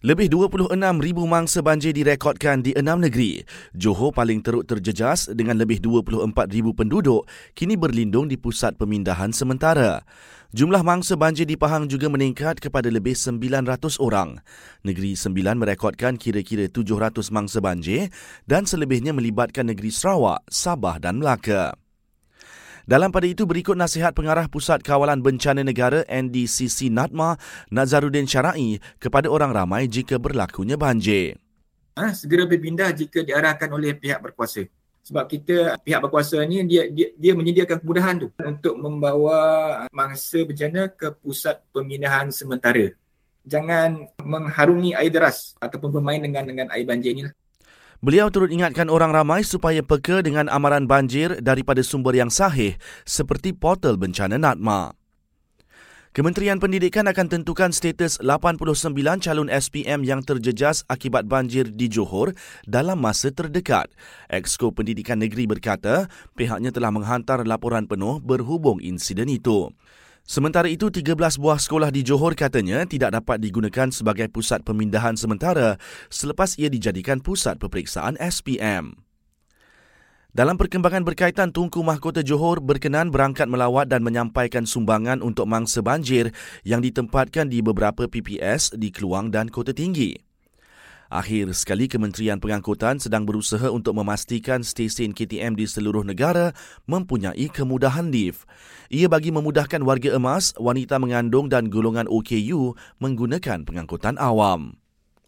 Lebih 26,000 mangsa banjir direkodkan di enam negeri. Johor paling teruk terjejas dengan lebih 24,000 penduduk kini berlindung di pusat pemindahan sementara. Jumlah mangsa banjir di Pahang juga meningkat kepada lebih 900 orang. Negeri Sembilan merekodkan kira-kira 700 mangsa banjir dan selebihnya melibatkan negeri Sarawak, Sabah dan Melaka. Dalam pada itu berikut nasihat pengarah Pusat Kawalan Bencana Negara NDCC NADMA Nazaruddin Syara'i kepada orang ramai jika berlakunya banjir. Ha, segera berpindah jika diarahkan oleh pihak berkuasa. Sebab kita pihak berkuasa ni dia dia, dia menyediakan kemudahan tu untuk membawa mangsa bencana ke pusat pemindahan sementara. Jangan mengharungi air deras ataupun bermain dengan dengan air banjir ni lah. Beliau turut ingatkan orang ramai supaya peka dengan amaran banjir daripada sumber yang sahih seperti portal bencana NADMA. Kementerian Pendidikan akan tentukan status 89 calon SPM yang terjejas akibat banjir di Johor dalam masa terdekat. Exco Pendidikan Negeri berkata pihaknya telah menghantar laporan penuh berhubung insiden itu. Sementara itu, 13 buah sekolah di Johor katanya tidak dapat digunakan sebagai pusat pemindahan sementara selepas ia dijadikan pusat peperiksaan SPM. Dalam perkembangan berkaitan Tunku Mahkota Johor berkenan berangkat melawat dan menyampaikan sumbangan untuk mangsa banjir yang ditempatkan di beberapa PPS di Keluang dan Kota Tinggi. Akhir sekali Kementerian Pengangkutan sedang berusaha untuk memastikan stesen KTM di seluruh negara mempunyai kemudahan lift. Ia bagi memudahkan warga emas, wanita mengandung dan golongan OKU menggunakan pengangkutan awam.